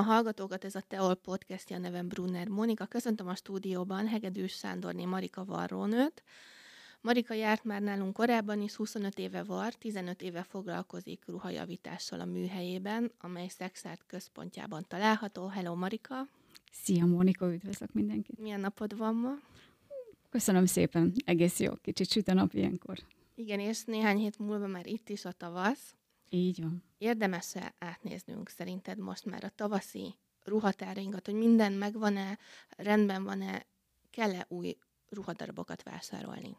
A hallgatókat, ez a Teol podcastja nevem Brunner Mónika. Köszöntöm a stúdióban Hegedűs Sándorné Marika varrónőt. Marika járt már nálunk korábban is, 25 éve var, 15 éve foglalkozik ruhajavítással a műhelyében, amely Szexárt központjában található. Hello Marika! Szia Mónika, üdvözlök mindenkit! Milyen napod van ma? Köszönöm szépen, egész jó, kicsit süt a nap ilyenkor. Igen, és néhány hét múlva már itt is a tavasz. Így van. Érdemes-e átnéznünk szerinted most már a tavaszi ruhatárainkat, hogy minden megvan-e, rendben van-e, kell-e új ruhadarabokat vásárolni?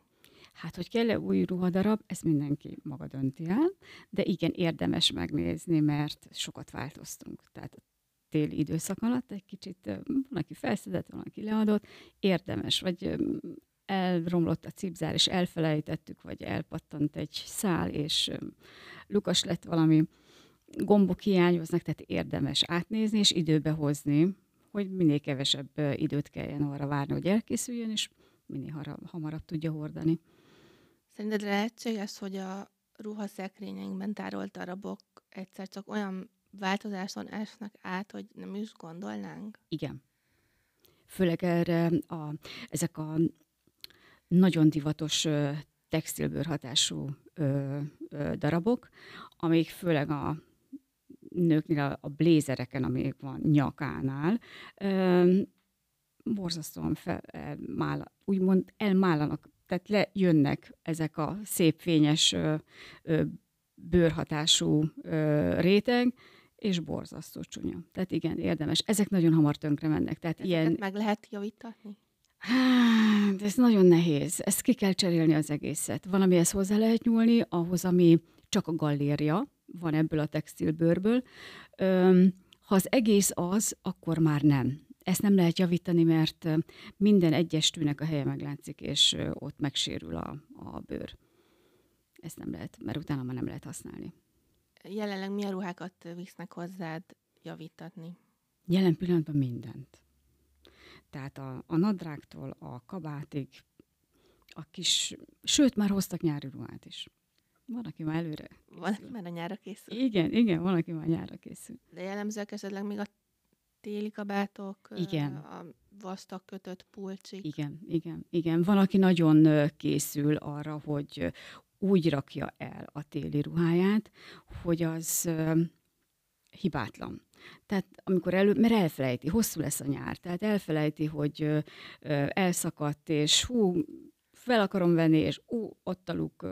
Hát, hogy kell-e új ruhadarab, ezt mindenki maga dönti el, de igen, érdemes megnézni, mert sokat változtunk. Tehát a téli időszak alatt egy kicsit van, aki felszedett, van, aki leadott, érdemes, vagy elromlott a cipzár, és elfelejtettük, vagy elpattant egy szál, és lukas lett valami, gombok hiányoznak, tehát érdemes átnézni, és időbe hozni, hogy minél kevesebb időt kelljen arra várni, hogy elkészüljön, és minél hamarabb tudja hordani. Szerinted lehetséges, hogy a ruhaszekrényeinkben tárolt darabok egyszer csak olyan változáson esnek át, hogy nem is gondolnánk? Igen. Főleg erre a, ezek a nagyon divatos textilbőr hatású darabok, amik főleg a nőknél a, blézereken, amik van nyakánál, borzasztóan fel, elmál, úgymond elmálanak, tehát lejönnek ezek a szép fényes bőrhatású réteg, és borzasztó csúnya. Tehát igen, érdemes. Ezek nagyon hamar tönkre mennek. Tehát Ezeket ilyen... meg lehet javítani? Hát, ez nagyon nehéz. Ezt ki kell cserélni az egészet. Van, amihez hozzá lehet nyúlni, ahhoz, ami csak a galléria, van ebből a textilbőrből. Öm, ha az egész az, akkor már nem. Ezt nem lehet javítani, mert minden egyes tűnek a helye meglátszik, és ott megsérül a, a bőr. Ezt nem lehet, mert utána már nem lehet használni. Jelenleg milyen ruhákat visznek hozzád javítatni? Jelen pillanatban mindent. Tehát a, a nadrágtól a kabátig, a kis, sőt, már hoztak nyári ruhát is. Van, aki már előre készül. Van, aki már a nyára készül. Igen, igen, van, aki már nyára készül. De jellemzőek esetleg még a téli kabátok, igen. a vastag kötött pulcsik. Igen, igen, igen. Van, aki nagyon készül arra, hogy úgy rakja el a téli ruháját, hogy az hibátlan. Tehát amikor elő, mert elfelejti, hosszú lesz a nyár, tehát elfelejti, hogy ö, ö, elszakadt, és hú, fel akarom venni, és ú, ott a luk,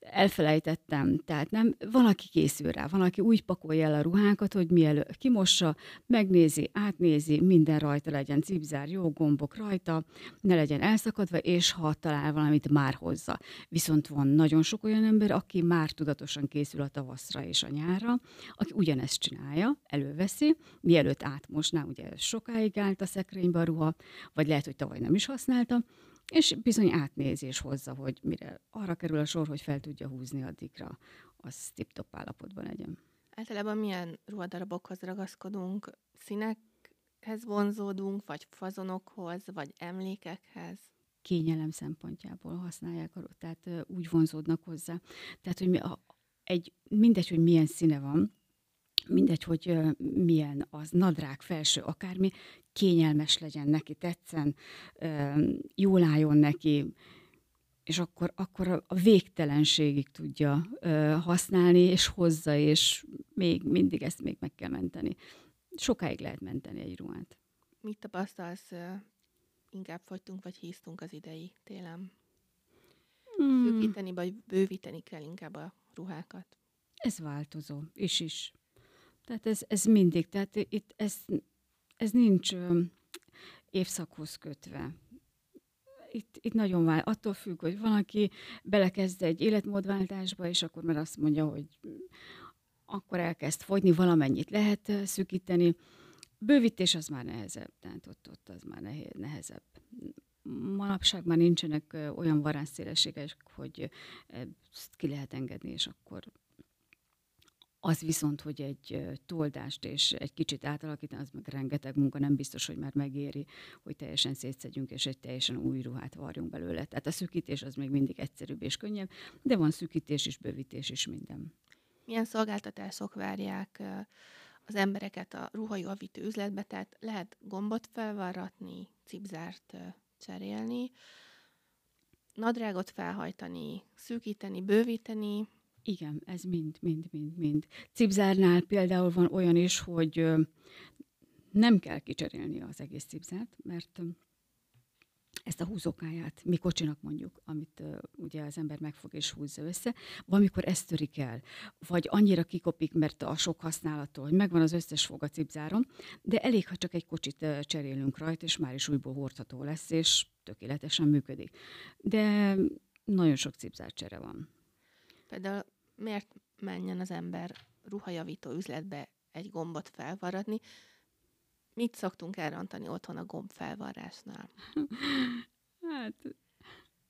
elfelejtettem. Tehát nem, van, aki készül rá, van, aki úgy pakolja el a ruhákat, hogy mielőtt kimossa, megnézi, átnézi, minden rajta legyen, cipzár, jó gombok rajta, ne legyen elszakadva, és ha talál valamit, már hozza. Viszont van nagyon sok olyan ember, aki már tudatosan készül a tavaszra és a nyárra, aki ugyanezt csinálja, előveszi, mielőtt átmosná, ugye sokáig állt a szekrénybe a ruha, vagy lehet, hogy tavaly nem is használta, és bizony átnézés hozza, hogy mire arra kerül a sor, hogy fel tudja húzni addigra, az tip-top állapotban legyen. Általában milyen ruhadarabokhoz ragaszkodunk? Színekhez vonzódunk, vagy fazonokhoz, vagy emlékekhez? Kényelem szempontjából használják, tehát úgy vonzódnak hozzá. Tehát, hogy mi a, egy, mindegy, hogy milyen színe van, mindegy, hogy milyen az nadrág, felső, akármi, kényelmes legyen neki, tetszen, jól álljon neki, és akkor, akkor a végtelenségig tudja használni, és hozza, és még mindig ezt még meg kell menteni. Sokáig lehet menteni egy ruhát. Mit tapasztalsz? Inkább fogytunk, vagy híztunk az idei télen? Hmm. Szűkíteni, vagy bővíteni kell inkább a ruhákat? Ez változó, és is. Tehát ez, ez mindig, tehát itt ez, ez nincs évszakhoz kötve. Itt, itt nagyon vál, attól függ, hogy van, aki belekezd egy életmódváltásba, és akkor már azt mondja, hogy akkor elkezd fogyni, valamennyit lehet szűkíteni. Bővítés az már nehezebb, tehát ott, ott az már nehezebb. Manapság már nincsenek olyan varázsszélességek, hogy ezt ki lehet engedni, és akkor az viszont, hogy egy toldást és egy kicsit átalakítani, az meg rengeteg munka, nem biztos, hogy már megéri, hogy teljesen szétszedjünk, és egy teljesen új ruhát varjunk belőle. Tehát a szűkítés az még mindig egyszerűbb és könnyebb, de van szűkítés is, bővítés is, minden. Milyen szolgáltatások várják az embereket a ruhajavítő üzletbe, tehát lehet gombot felvarratni, cipzárt cserélni, nadrágot felhajtani, szűkíteni, bővíteni. Igen, ez mind, mind, mind, mind. Cipzárnál például van olyan is, hogy nem kell kicserélni az egész cipzárt, mert ezt a húzókáját, mi kocsinak mondjuk, amit uh, ugye az ember megfog és húzza össze, valamikor ezt törik el, vagy annyira kikopik, mert a sok használattól, hogy megvan az összes fog a cipzáron, de elég, ha csak egy kocsit uh, cserélünk rajta, és már is újból hordható lesz, és tökéletesen működik. De nagyon sok cipzárcsere van. Például miért menjen az ember ruhajavító üzletbe egy gombot felvaradni, Mit szoktunk elrontani otthon a gomb felvarrásnál? Hát...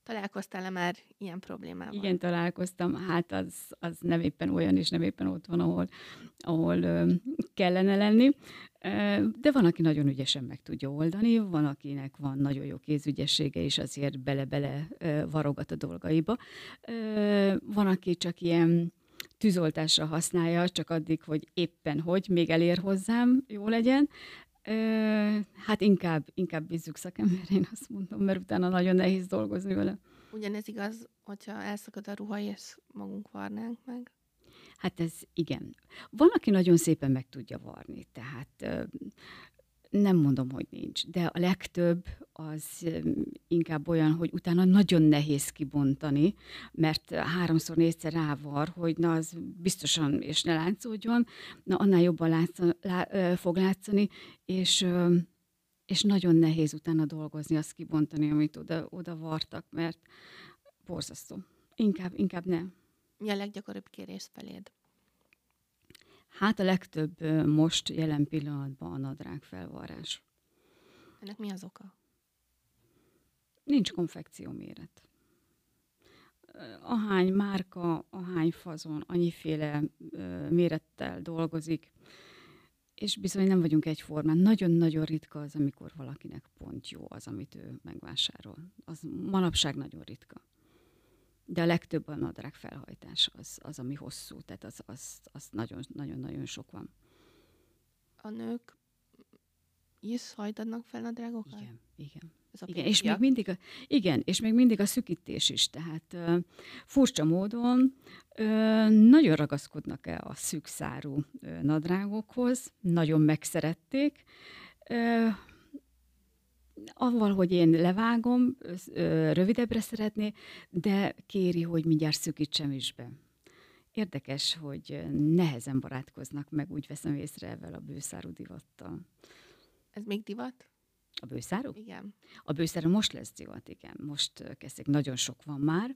Találkoztál-e már ilyen problémával? Igen, találkoztam. Hát az, az nem éppen olyan, és nem éppen ott van, ahol, ahol ö, kellene lenni. De van, aki nagyon ügyesen meg tudja oldani, van, akinek van nagyon jó kézügyessége, és azért bele-bele varogat a dolgaiba. Van, aki csak ilyen tűzoltásra használja, csak addig, hogy éppen hogy, még elér hozzám, jó legyen. Hát inkább, inkább bízzuk szakember, én azt mondom, mert utána nagyon nehéz dolgozni vele. Ugyanez igaz, hogyha elszakad a ruha, és magunk varnánk meg? Hát ez igen. Van, aki nagyon szépen meg tudja varni, tehát nem mondom, hogy nincs, de a legtöbb az inkább olyan, hogy utána nagyon nehéz kibontani, mert háromszor, négyszer rávar, hogy na az biztosan, és ne látszódjon, na annál jobban látsz, lá, fog látszani, és, és nagyon nehéz utána dolgozni, azt kibontani, amit oda, oda vartak, mert borzasztó. Inkább, inkább nem. Mi a leggyakoribb kérés feléd? Hát a legtöbb most jelen pillanatban a nadrág felvarrás. Ennek mi az oka? Nincs konfekció méret. Ahány márka, ahány fazon, annyiféle mérettel dolgozik, és bizony nem vagyunk egyformán. Nagyon-nagyon ritka az, amikor valakinek pont jó az, amit ő megvásárol. Az manapság nagyon ritka de a legtöbb a nadrág felhajtás az, az ami hosszú, tehát az, az, az nagyon-nagyon sok van. A nők is hajtanak fel nadrágokat? Igen, igen. Igen, és még mindig a, igen, és még mindig a szükítés is, tehát uh, furcsa módon nagyon ragaszkodnak el a szűkszárú nadrágokhoz, nagyon megszerették, uh, avval, hogy én levágom, rövidebbre szeretné, de kéri, hogy mindjárt szükítsem is be. Érdekes, hogy nehezen barátkoznak meg, úgy veszem észre ezzel a bőszárú divattal. Ez még divat? A bőszárú? Igen. A bőszárú most lesz divat, igen. Most kezdik, nagyon sok van már,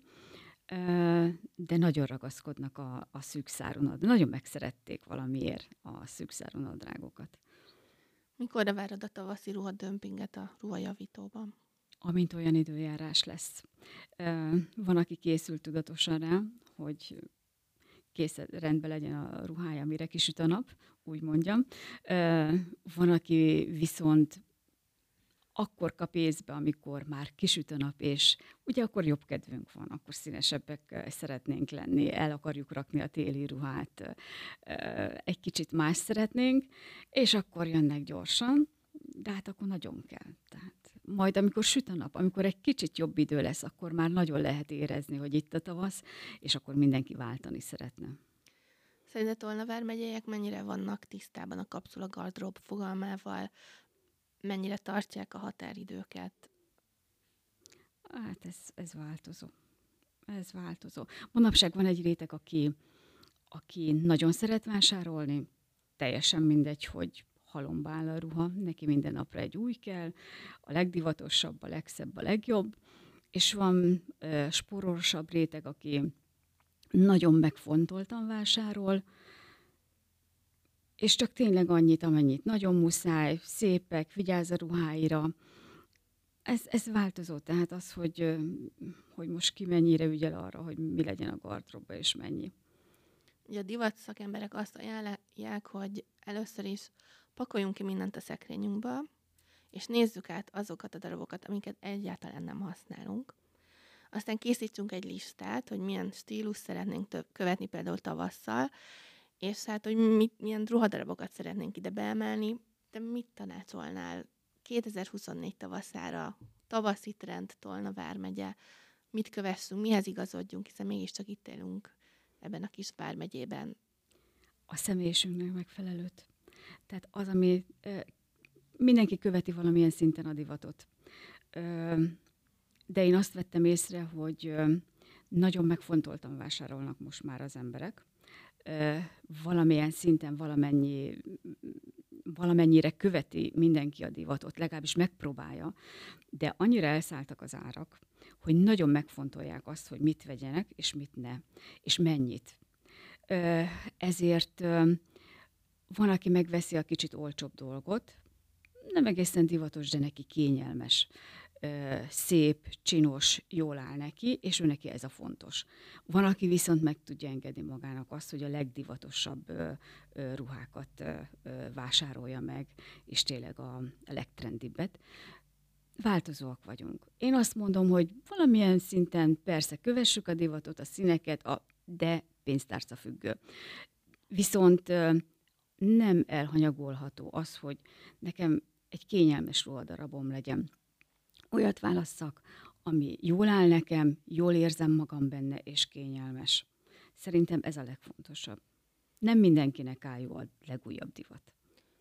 de nagyon ragaszkodnak a, a szűkszárú nadrágokat. Nagyon megszerették valamiért a szűkszárú nadrágokat. Mikorra várod a tavaszi ruhadömpinget a ruhajavítóban? Amint olyan időjárás lesz. Van, aki készült tudatosan rá, hogy kész rendben legyen a ruhája, mire kisüt a nap, úgy mondjam. Van, aki viszont akkor kap észbe, amikor már kisüt a nap, és ugye akkor jobb kedvünk van, akkor színesebbek szeretnénk lenni, el akarjuk rakni a téli ruhát, egy kicsit más szeretnénk, és akkor jönnek gyorsan, de hát akkor nagyon kell. Tehát majd amikor süt a nap, amikor egy kicsit jobb idő lesz, akkor már nagyon lehet érezni, hogy itt a tavasz, és akkor mindenki váltani szeretne. Szerinted Tolna vármegyeiek mennyire vannak tisztában a kapszula gardrób fogalmával, mennyire tartják a határidőket? Hát ez, ez változó. Ez változó. Manapság van egy réteg, aki, aki nagyon szeret vásárolni, teljesen mindegy, hogy halomba áll a ruha, neki minden napra egy új kell, a legdivatosabb, a legszebb, a legjobb, és van uh, spórorosabb réteg, aki nagyon megfontoltan vásárol, és csak tényleg annyit, amennyit nagyon muszáj, szépek, vigyáz a ruháira. Ez, ez változó, tehát az, hogy, hogy most ki mennyire ügyel arra, hogy mi legyen a gardróba és mennyi. Ugye a divat szakemberek azt ajánlják, hogy először is pakoljunk ki mindent a szekrényünkbe, és nézzük át azokat a darabokat, amiket egyáltalán nem használunk. Aztán készítsünk egy listát, hogy milyen stílus szeretnénk követni például tavasszal, És hát, hogy mit, milyen ruhadarabokat szeretnénk ide beemelni, te mit tanácsolnál 2024 tavaszára, tavaszi trend Tolna vármegye, mit kövessünk, mihez igazodjunk, hiszen mégiscsak itt élünk ebben a kis vármegyében. A személyisünknek megfelelőt. Tehát az, ami mindenki követi valamilyen szinten a divatot. De én azt vettem észre, hogy nagyon megfontoltan vásárolnak most már az emberek. Valamilyen szinten valamennyi, valamennyire követi mindenki a divatot, legalábbis megpróbálja, de annyira elszálltak az árak, hogy nagyon megfontolják azt, hogy mit vegyenek, és mit ne, és mennyit. Ezért van, aki megveszi a kicsit olcsóbb dolgot, nem egészen divatos, de neki kényelmes, szép, csinos, jól áll neki, és ő neki ez a fontos. Van, aki viszont meg tudja engedni magának azt, hogy a legdivatosabb ruhákat vásárolja meg, és tényleg a legtrendibbet. Változóak vagyunk. Én azt mondom, hogy valamilyen szinten persze kövessük a divatot, a színeket, a, de pénztárca függő. Viszont nem elhanyagolható az, hogy nekem egy kényelmes ruhadarabom legyen. Olyat válasszak, ami jól áll nekem, jól érzem magam benne, és kényelmes. Szerintem ez a legfontosabb. Nem mindenkinek áll jó a legújabb divat.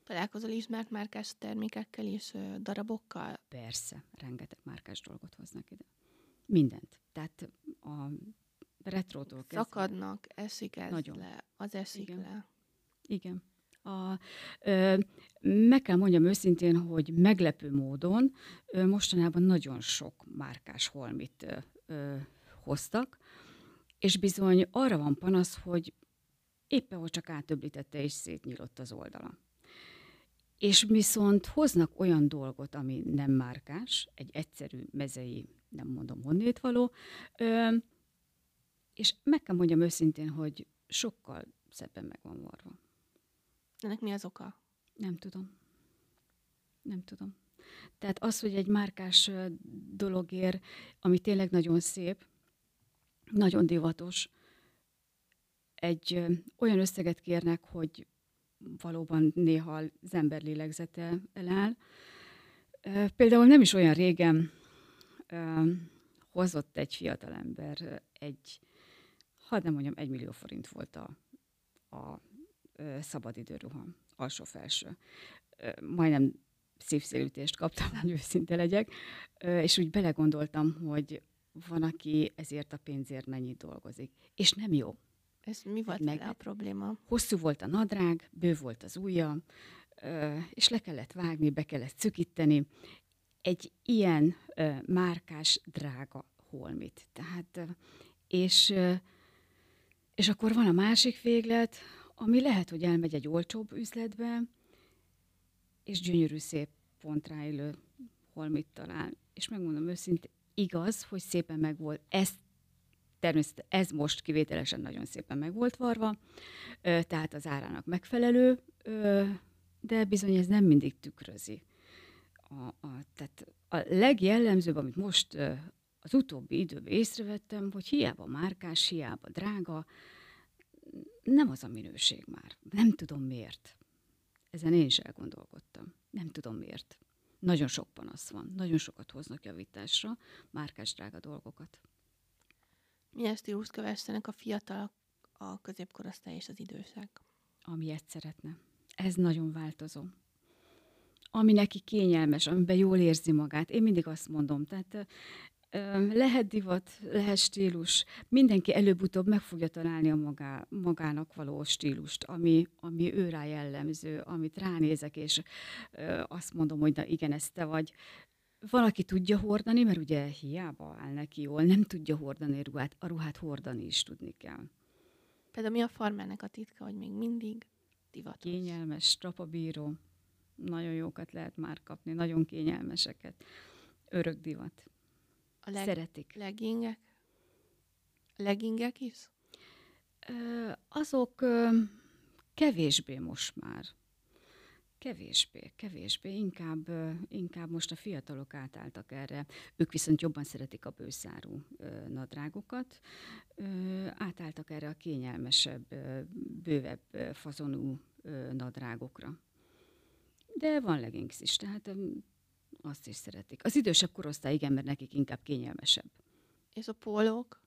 Találkozol ismert márkás termékekkel és darabokkal? Persze, rengeteg márkás dolgot hoznak ide. Mindent. Tehát a retrótól kezdve. Szakadnak, esik ez Nagyon. le, az esik Igen. le. Igen. A, ö, meg kell mondjam őszintén, hogy meglepő módon ö, mostanában nagyon sok márkás holmit ö, ö, hoztak, és bizony arra van panasz, hogy éppen hogy csak átöblítette és szétnyílott az oldala. És viszont hoznak olyan dolgot, ami nem márkás, egy egyszerű mezei, nem mondom honnét való, ö, és meg kell mondjam őszintén, hogy sokkal szebben meg van varva. Ennek mi az oka? Nem tudom. Nem tudom. Tehát az, hogy egy márkás dologért, ami tényleg nagyon szép, nagyon divatos, egy olyan összeget kérnek, hogy valóban néha az ember lélegzete eláll. Például nem is olyan régen hozott egy fiatalember egy, hadd nem mondjam, egy millió forint volt a, a szabadidőruha, alsó-felső. Majdnem szívszélütést kaptam, hogy őszinte legyek, és úgy belegondoltam, hogy van, aki ezért a pénzért mennyit dolgozik. És nem jó. Ez mi volt Meg, a probléma? Hosszú volt a nadrág, bő volt az ujja, és le kellett vágni, be kellett szükíteni. Egy ilyen márkás, drága holmit. Tehát, és, és akkor van a másik véglet, ami lehet, hogy elmegy egy olcsóbb üzletbe, és gyönyörű szép pontráillő holmit talál. És megmondom őszintén, igaz, hogy szépen meg volt, ez természetesen ez most kivételesen nagyon szépen meg volt varva, tehát az árának megfelelő, de bizony ez nem mindig tükrözi. A, a, tehát a legjellemzőbb, amit most az utóbbi időben észrevettem, hogy hiába márkás, hiába drága, nem az a minőség már. Nem tudom miért. Ezen én is elgondolkodtam. Nem tudom miért. Nagyon sok panasz van. Nagyon sokat hoznak javításra, márkás drága dolgokat. Milyen stílust kövessenek a fiatal, a középkorosztály és az idősek? Amilyet szeretne. Ez nagyon változó. Ami neki kényelmes, amiben jól érzi magát. Én mindig azt mondom, tehát lehet divat, lehet stílus, mindenki előbb-utóbb meg fogja találni a magá, magának való stílust, ami, ami ő rá jellemző, amit ránézek, és azt mondom, hogy na igen, ez te vagy. Valaki tudja hordani, mert ugye hiába áll neki jól, nem tudja hordani a ruhát, a ruhát hordani is tudni kell. Például mi a farmernek a titka, hogy még mindig divatos? Kényelmes, strapabíró, nagyon jókat lehet már kapni, nagyon kényelmeseket. Örök divat. A leg- Szeretik. Leggingek? Leggingek is? Azok kevésbé most már. Kevésbé, kevésbé, inkább, inkább most a fiatalok átálltak erre. Ők viszont jobban szeretik a bőszárú nadrágokat. Átálltak erre a kényelmesebb, bővebb fazonú nadrágokra. De van leggings is, tehát azt is szeretik. Az idősebb korosztály igen, mert nekik inkább kényelmesebb. És a pólók?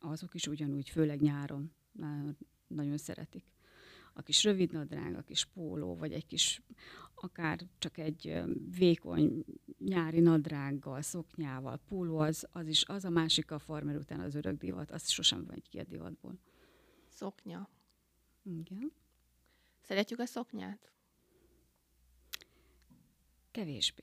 Azok is ugyanúgy, főleg nyáron. Nagyon szeretik a kis rövid nadrág, a kis póló, vagy egy kis, akár csak egy vékony nyári nadrággal, szoknyával, póló, az, az is, az a másik a farmer után az örök divat, az sosem megy ki a divatból. Szoknya. Igen. Szeretjük a szoknyát? Kevésbé.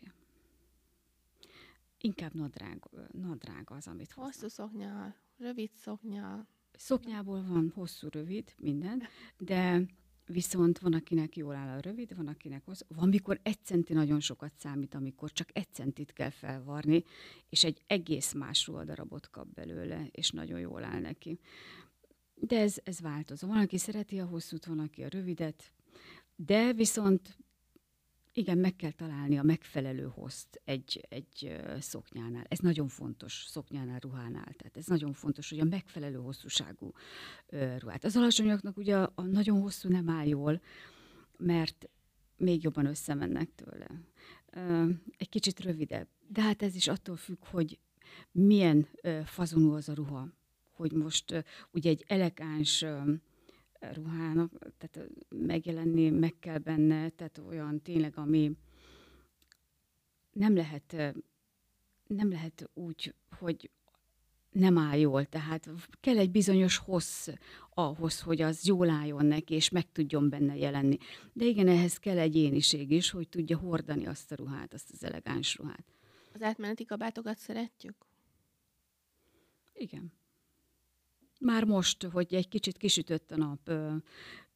Inkább nadrág, nadrág az, amit hoznak. Hosszú szoknya, rövid szoknya. Szoknyából van hosszú, rövid, minden, de Viszont van, akinek jól áll a rövid, van, akinek az. Van, mikor egy centi nagyon sokat számít, amikor csak egy centit kell felvarni, és egy egész más ruhadarabot kap belőle, és nagyon jól áll neki. De ez, ez változó. Van, aki szereti a hosszút, van, aki a rövidet, de viszont igen, meg kell találni a megfelelő hozt egy, egy szoknyánál. Ez nagyon fontos szoknyánál, ruhánál. Tehát ez nagyon fontos, hogy a megfelelő hosszúságú ruhát. Az alacsonyoknak ugye a nagyon hosszú nem áll jól, mert még jobban összemennek tőle. Egy kicsit rövidebb. De hát ez is attól függ, hogy milyen fazonú az a ruha. Hogy most ugye egy elegáns ruhának, tehát megjelenni meg kell benne, tehát olyan tényleg, ami nem lehet, nem lehet úgy, hogy nem áll jól, tehát kell egy bizonyos hossz ahhoz, hogy az jól álljon neki, és meg tudjon benne jelenni. De igen, ehhez kell egy éniség is, hogy tudja hordani azt a ruhát, azt az elegáns ruhát. Az átmeneti kabátokat szeretjük? Igen. Már most, hogy egy kicsit kisütött a nap,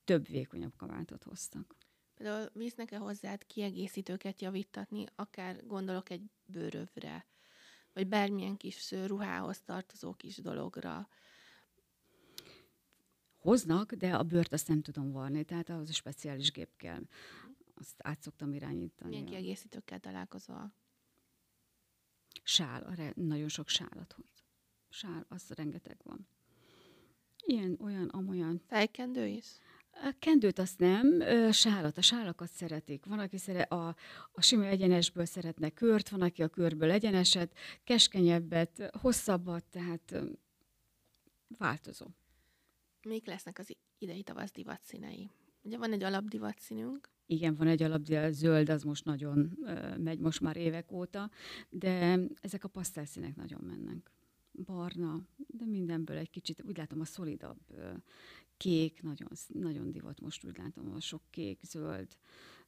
több vékonyabb kabátot hoztak. Például visznek-e hozzád kiegészítőket javítatni, akár gondolok egy bőrövre, vagy bármilyen kis ruhához tartozó kis dologra? Hoznak, de a bőrt azt nem tudom varni, tehát ahhoz a speciális gép kell. Azt át szoktam irányítani. Milyen kiegészítőkkel találkozol? Sál, nagyon sok sálat hoz. Sál, az rengeteg van. Ilyen, olyan, amolyan. Fejkendő is? A kendőt azt nem, sálat, a sálakat szeretik. Van, aki szeret, a, a sima egyenesből szeretne kört, van, aki a körből egyeneset, keskenyebbet, hosszabbat, tehát változó. Mik lesznek az idei tavasz divat színei? Ugye van egy alapdivat színünk. Igen, van egy alapdivat, zöld, az most nagyon megy, most már évek óta, de ezek a pasztelszínek nagyon mennek barna, de mindenből egy kicsit, úgy látom a szolidabb kék, nagyon, nagyon divat most úgy látom, a sok kék, zöld,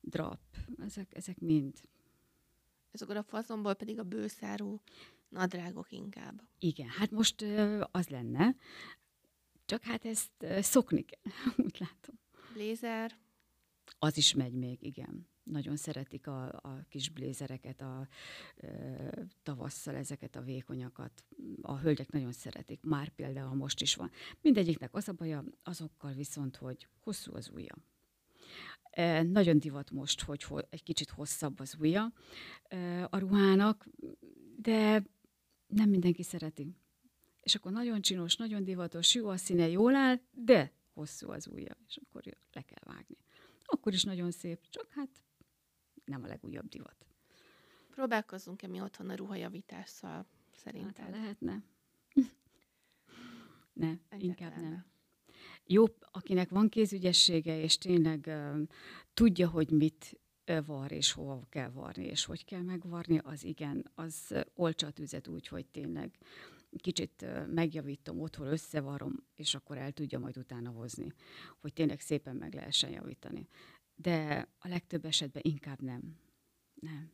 drap, ezek, ezek mind. Ez akkor a fazonból pedig a bőszárú nadrágok inkább. Igen, hát most az lenne, csak hát ezt szokni kell, úgy látom. Blézer. Az is megy még, igen nagyon szeretik a, a kis blézereket, a e, tavasszal ezeket a vékonyakat. A hölgyek nagyon szeretik, már például most is van. Mindegyiknek az a baja, azokkal viszont, hogy hosszú az ujja. E, nagyon divat most, hogy ho, egy kicsit hosszabb az ujja e, a ruhának, de nem mindenki szereti. És akkor nagyon csinos, nagyon divatos, jó a színe, jól áll, de hosszú az ujja, és akkor le kell vágni. Akkor is nagyon szép, csak hát nem a legújabb divat. Próbálkozzunk-e mi otthon a ruhajavítással szerintem? Hát, lehetne. ne, Egyetlen inkább nem. Jó, akinek van kézügyessége, és tényleg uh, tudja, hogy mit var, és hova kell varni, és hogy kell megvarni, az igen, az uh, olcsa a tüzet úgy, hogy tényleg kicsit uh, megjavítom, otthon összevarom, és akkor el tudja majd utána hozni, hogy tényleg szépen meg lehessen javítani de a legtöbb esetben inkább nem. Nem.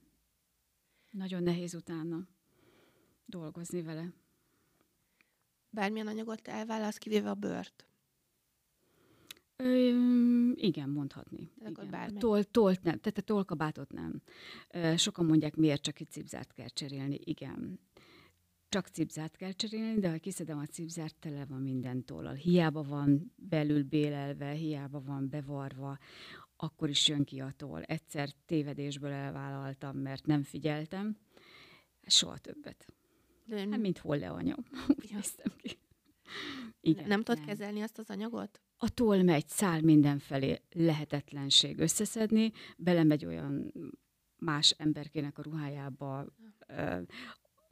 Nagyon nehéz utána dolgozni vele. Bármilyen anyagot elválasz, kivéve a bört? Ö, igen, mondhatni. igen. Tol, tolt nem, tehát a tolkabátot nem. Sokan mondják, miért csak egy cipzárt kell cserélni. Igen, csak cipzárt kell cserélni, de ha kiszedem a cipzárt, tele van minden tollal. Hiába van belül bélelve, hiába van bevarva akkor is jön ki attól. Egyszer tévedésből elvállaltam, mert nem figyeltem, soha többet. De hát, mint hol le anyam. Úgy néztem ki. Igen, nem tudod nem. kezelni azt az anyagot? A toll megy, száll mindenfelé, lehetetlenség összeszedni, belemegy olyan más emberkének a ruhájába,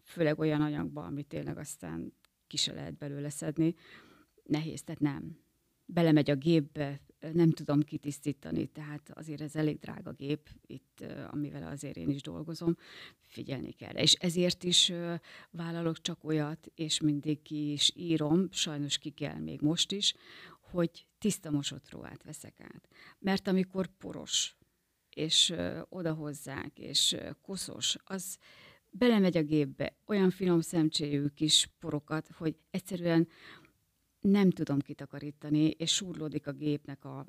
főleg olyan anyagba, amit tényleg aztán ki se lehet belőle szedni. Nehéz, tehát nem. Belemegy a gépbe, nem tudom kitisztítani, tehát azért ez elég drága gép, itt, amivel azért én is dolgozom, figyelni kell. És ezért is vállalok csak olyat, és mindig ki is írom, sajnos ki kell még most is, hogy tiszta mosott ruhát veszek át. Mert amikor poros, és odahozzák, és koszos, az belemegy a gépbe, olyan finom szemcséjű kis porokat, hogy egyszerűen nem tudom kitakarítani, és súrlódik a gépnek a,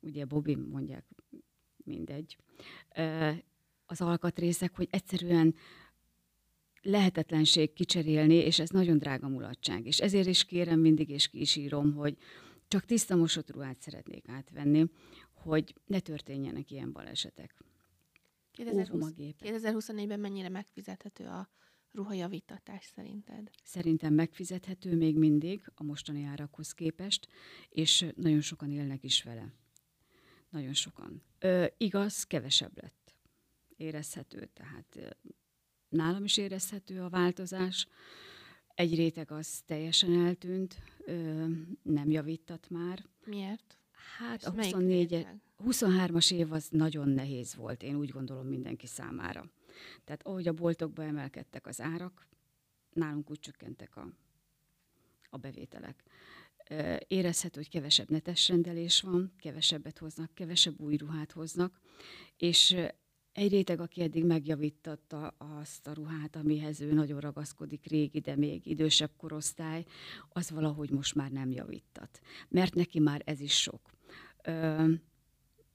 ugye Bobby mondják, mindegy, az alkatrészek, hogy egyszerűen lehetetlenség kicserélni, és ez nagyon drága mulatság. És ezért is kérem mindig, és ki is írom, hogy csak tiszta mosott ruhát szeretnék átvenni, hogy ne történjenek ilyen balesetek. 2020, 2024-ben mennyire megfizethető a ruhajavítatás szerinted? Szerintem megfizethető még mindig a mostani árakhoz képest, és nagyon sokan élnek is vele. Nagyon sokan. Ö, igaz, kevesebb lett. Érezhető, tehát nálam is érezhető a változás. Egy réteg az teljesen eltűnt, ö, nem javítat már. Miért? Hát És a 24 23-as év az nagyon nehéz volt, én úgy gondolom mindenki számára. Tehát ahogy a boltokba emelkedtek az árak, nálunk úgy csökkentek a, a bevételek. Érezhető, hogy kevesebb netes rendelés van, kevesebbet hoznak, kevesebb új ruhát hoznak, és egy réteg, aki eddig megjavítatta azt a ruhát, amihez ő nagyon ragaszkodik régi, de még idősebb korosztály, az valahogy most már nem javítat. Mert neki már ez is sok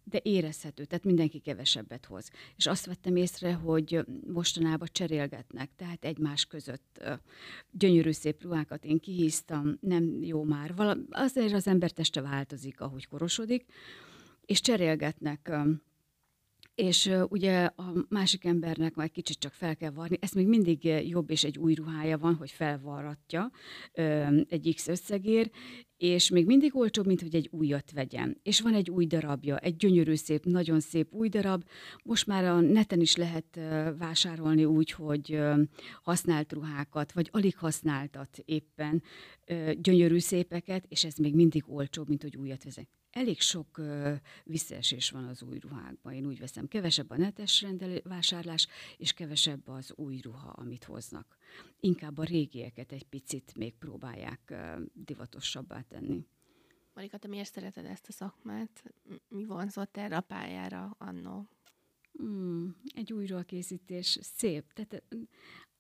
de érezhető, tehát mindenki kevesebbet hoz. És azt vettem észre, hogy mostanában cserélgetnek, tehát egymás között gyönyörű szép ruhákat én kihíztam, nem jó már. Val- azért az ember teste változik, ahogy korosodik, és cserélgetnek és ugye a másik embernek már kicsit csak fel kell varni, ez még mindig jobb, és egy új ruhája van, hogy felvarratja egy X összegér, és még mindig olcsóbb, mint hogy egy újat vegyen. És van egy új darabja, egy gyönyörű szép, nagyon szép új darab. Most már a neten is lehet vásárolni úgy, hogy használt ruhákat, vagy alig használtat éppen gyönyörű szépeket, és ez még mindig olcsóbb, mint hogy újat vezek elég sok visszaesés van az új ruhákban. Én úgy veszem, kevesebb a netes rendelő, vásárlás, és kevesebb az új ruha, amit hoznak. Inkább a régieket egy picit még próbálják divatosabbá tenni. Marika, te miért szereted ezt a szakmát? Mi vonzott erre a pályára annó? Hmm, egy újrakészítés szép. Tehát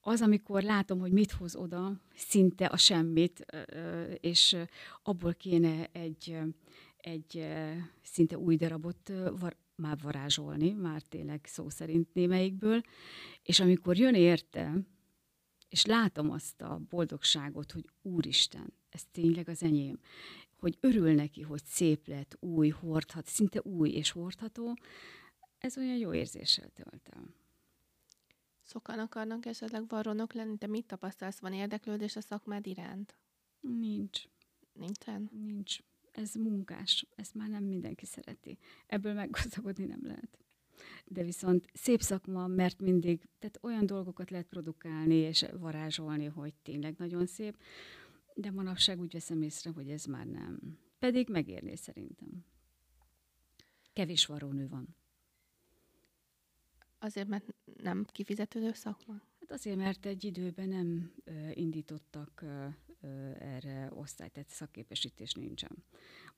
az, amikor látom, hogy mit hoz oda, szinte a semmit, és abból kéne egy egy szinte új darabot már varázsolni, már tényleg szó szerint némelyikből, és amikor jön érte, és látom azt a boldogságot, hogy Úristen, ez tényleg az enyém, hogy örül neki, hogy szép lett, új, hordhat, szinte új és hordható, ez olyan jó érzéssel tölt el. Sokan akarnak esetleg varronok lenni, de mit tapasztalsz? Van érdeklődés a szakmád iránt? Nincs. Nincsen? Nincs ez munkás, ezt már nem mindenki szereti. Ebből meggazdagodni nem lehet. De viszont szép szakma, mert mindig, tehát olyan dolgokat lehet produkálni és varázsolni, hogy tényleg nagyon szép, de manapság úgy veszem észre, hogy ez már nem. Pedig megérné szerintem. Kevés varrónő van. Azért, mert nem kifizetődő szakma? Hát azért, mert egy időben nem ö, indítottak ö, erre osztály, tehát szakképesítés nincsen.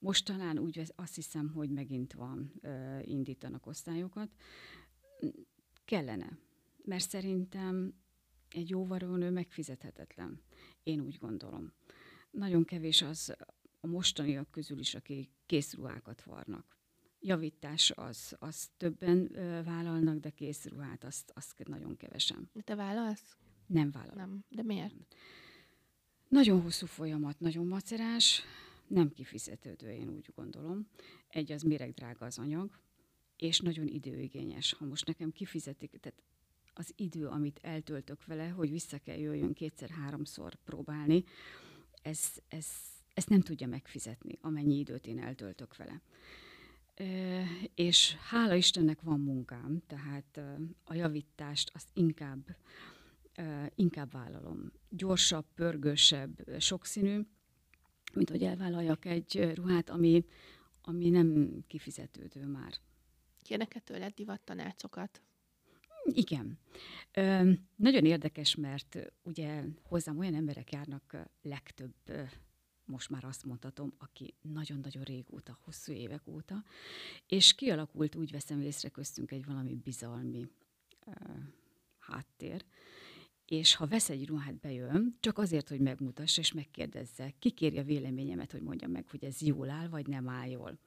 Most talán úgy azt hiszem, hogy megint van, indítanak osztályokat. Kellene, mert szerintem egy jó varónő megfizethetetlen. Én úgy gondolom. Nagyon kevés az a mostaniak közül is, akik készruhákat varnak. Javítás az, az többen ö, vállalnak, de készruhát azt, azt nagyon kevesen. De te vállalsz? Nem vállalok. Nem. De miért? Nagyon hosszú folyamat, nagyon macerás, nem kifizetődő, én úgy gondolom. egy az méregdrága az anyag, és nagyon időigényes. Ha most nekem kifizetik, tehát az idő, amit eltöltök vele, hogy vissza kell jöjjön kétszer-háromszor próbálni, ez, ez, ezt nem tudja megfizetni, amennyi időt én eltöltök vele. E, és hála Istennek van munkám, tehát a javítást azt inkább, inkább vállalom. Gyorsabb, pörgősebb, sokszínű, mint hogy elvállaljak egy ruhát, ami, ami nem kifizetődő már. Kérnek-e tőled divattanácsokat? Igen. Ö, nagyon érdekes, mert ugye hozzám olyan emberek járnak legtöbb, most már azt mondhatom, aki nagyon-nagyon régóta, hosszú évek óta, és kialakult, úgy veszem észre köztünk egy valami bizalmi ö, háttér, és ha vesz egy ruhát, bejön, csak azért, hogy megmutassa és megkérdezze, kikéri a véleményemet, hogy mondjam meg, hogy ez jól áll, vagy nem áll jól.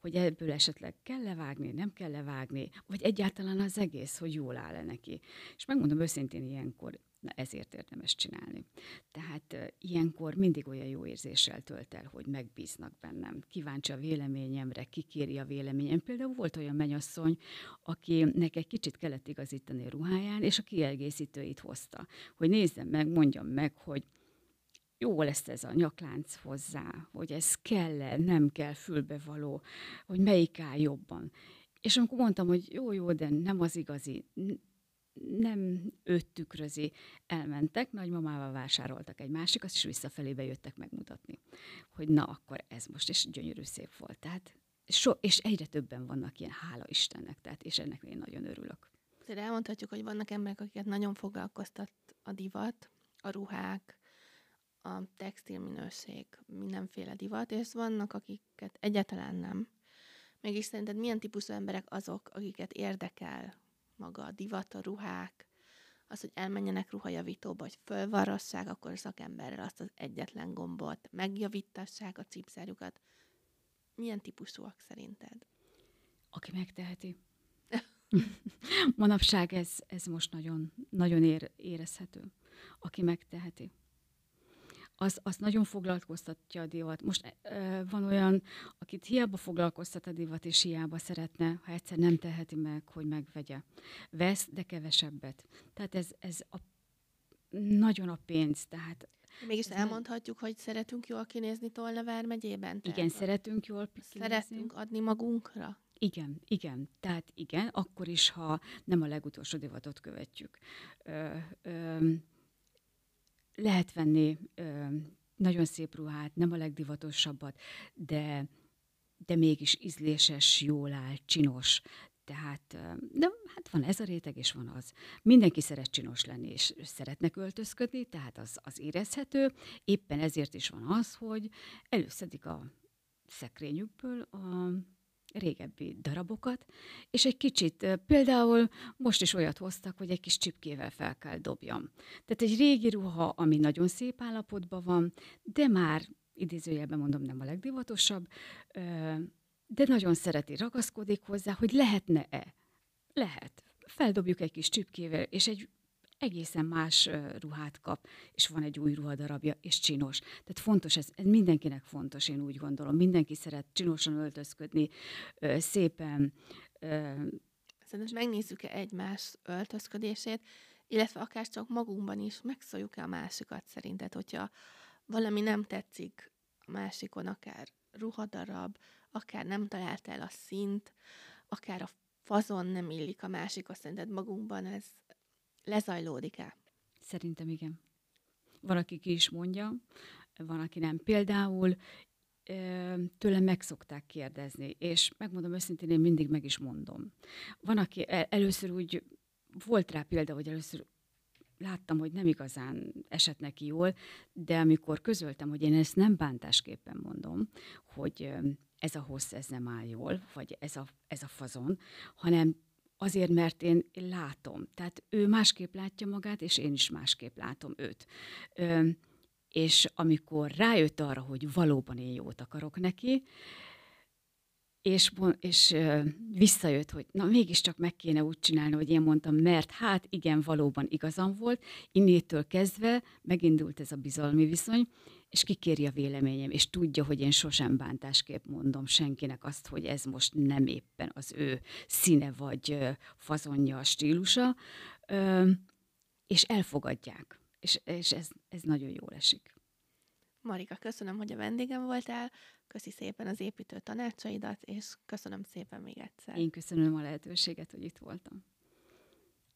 Hogy ebből esetleg kell levágni, nem kell levágni, vagy egyáltalán az egész, hogy jól áll-e neki. És megmondom őszintén, ilyenkor Na ezért érdemes csinálni. Tehát ilyenkor mindig olyan jó érzéssel tölt el, hogy megbíznak bennem. Kíváncsi a véleményemre, kikéri a véleményem. Például volt olyan menyasszony, akinek egy kicsit kellett igazítani a ruháján, és a kiegészítőit hozta. Hogy nézzem meg, mondjam meg, hogy jó lesz ez a nyaklánc hozzá, hogy ez kell-e, nem kell fülbevaló, hogy melyik áll jobban. És amikor mondtam, hogy jó, jó, de nem az igazi, nem őt tükrözi, elmentek, nagymamával vásároltak egy másikat, és visszafelébe jöttek megmutatni, hogy na, akkor ez most, és gyönyörű szép volt. Tehát so, és egyre többen vannak ilyen, hála Istennek, tehát, és ennek én nagyon örülök. Tehát elmondhatjuk, hogy vannak emberek, akiket nagyon foglalkoztat a divat, a ruhák, a textilminőség, mindenféle divat, és vannak, akiket egyáltalán nem. Mégis szerinted milyen típusú emberek azok, akiket érdekel maga a divat, a ruhák, az, hogy elmenjenek ruhajavítóba, hogy fölvarrassák akkor a szakemberrel azt az egyetlen gombot, megjavítassák a cipzárjukat. Milyen típusúak szerinted? Aki megteheti. Manapság ez, ez most nagyon, nagyon ér, érezhető. Aki megteheti az, az nagyon foglalkoztatja a divat. Most e, van olyan, akit hiába foglalkoztat a divat, és hiába szeretne, ha egyszer nem teheti meg, hogy megvegye. Vesz, de kevesebbet. Tehát ez, ez a, nagyon a pénz. Tehát Mégis elmondhatjuk, hogy szeretünk jól kinézni Tolna vármegyében? Igen, szeretünk jól kinézni. Szeretünk adni magunkra? Igen, igen. Tehát igen, akkor is, ha nem a legutolsó divatot követjük. Ö, ö, lehet venni ö, nagyon szép ruhát, nem a legdivatosabbat, de, de mégis ízléses, jól áll, csinos. Tehát, de hát van ez a réteg, és van az. Mindenki szeret csinos lenni, és szeretnek öltözködni, tehát az, az érezhető. Éppen ezért is van az, hogy előszedik a szekrényükből a régebbi darabokat, és egy kicsit, például most is olyat hoztak, hogy egy kis csipkével fel kell dobjam. Tehát egy régi ruha, ami nagyon szép állapotban van, de már idézőjelben mondom, nem a legdivatosabb, de nagyon szereti, ragaszkodik hozzá, hogy lehetne-e. Lehet. Feldobjuk egy kis csipkével, és egy egészen más ruhát kap, és van egy új ruhadarabja, és csinos. Tehát fontos, ez, ez mindenkinek fontos, én úgy gondolom. Mindenki szeret csinosan öltözködni, szépen. Szerintem megnézzük-e egymás öltözködését, illetve akár csak magunkban is megszóljuk-e a másikat szerinted, hogyha valami nem tetszik a másikon, akár ruhadarab, akár nem talált el a szint, akár a fazon nem illik a másikhoz, szerinted magunkban ez lezajlódik-e? Szerintem igen. Van, aki ki is mondja, van, aki nem. Például tőlem meg szokták kérdezni, és megmondom őszintén, én mindig meg is mondom. Van, aki először úgy, volt rá példa, hogy először láttam, hogy nem igazán esett neki jól, de amikor közöltem, hogy én ezt nem bántásképpen mondom, hogy ez a hossz, ez nem áll jól, vagy ez a, ez a fazon, hanem Azért, mert én, látom. Tehát ő másképp látja magát, és én is másképp látom őt. Ö, és amikor rájött arra, hogy valóban én jót akarok neki, és, és ö, visszajött, hogy na mégiscsak meg kéne úgy csinálni, hogy én mondtam, mert hát igen, valóban igazam volt, innétől kezdve megindult ez a bizalmi viszony, és kikéri a véleményem, és tudja, hogy én sosem bántásképp mondom senkinek azt, hogy ez most nem éppen az ő színe vagy fazonja, a stílusa, és elfogadják. És, és ez, ez nagyon jól esik. Marika, köszönöm, hogy a vendégem voltál, köszi szépen az építő tanácsaidat, és köszönöm szépen még egyszer. Én köszönöm a lehetőséget, hogy itt voltam.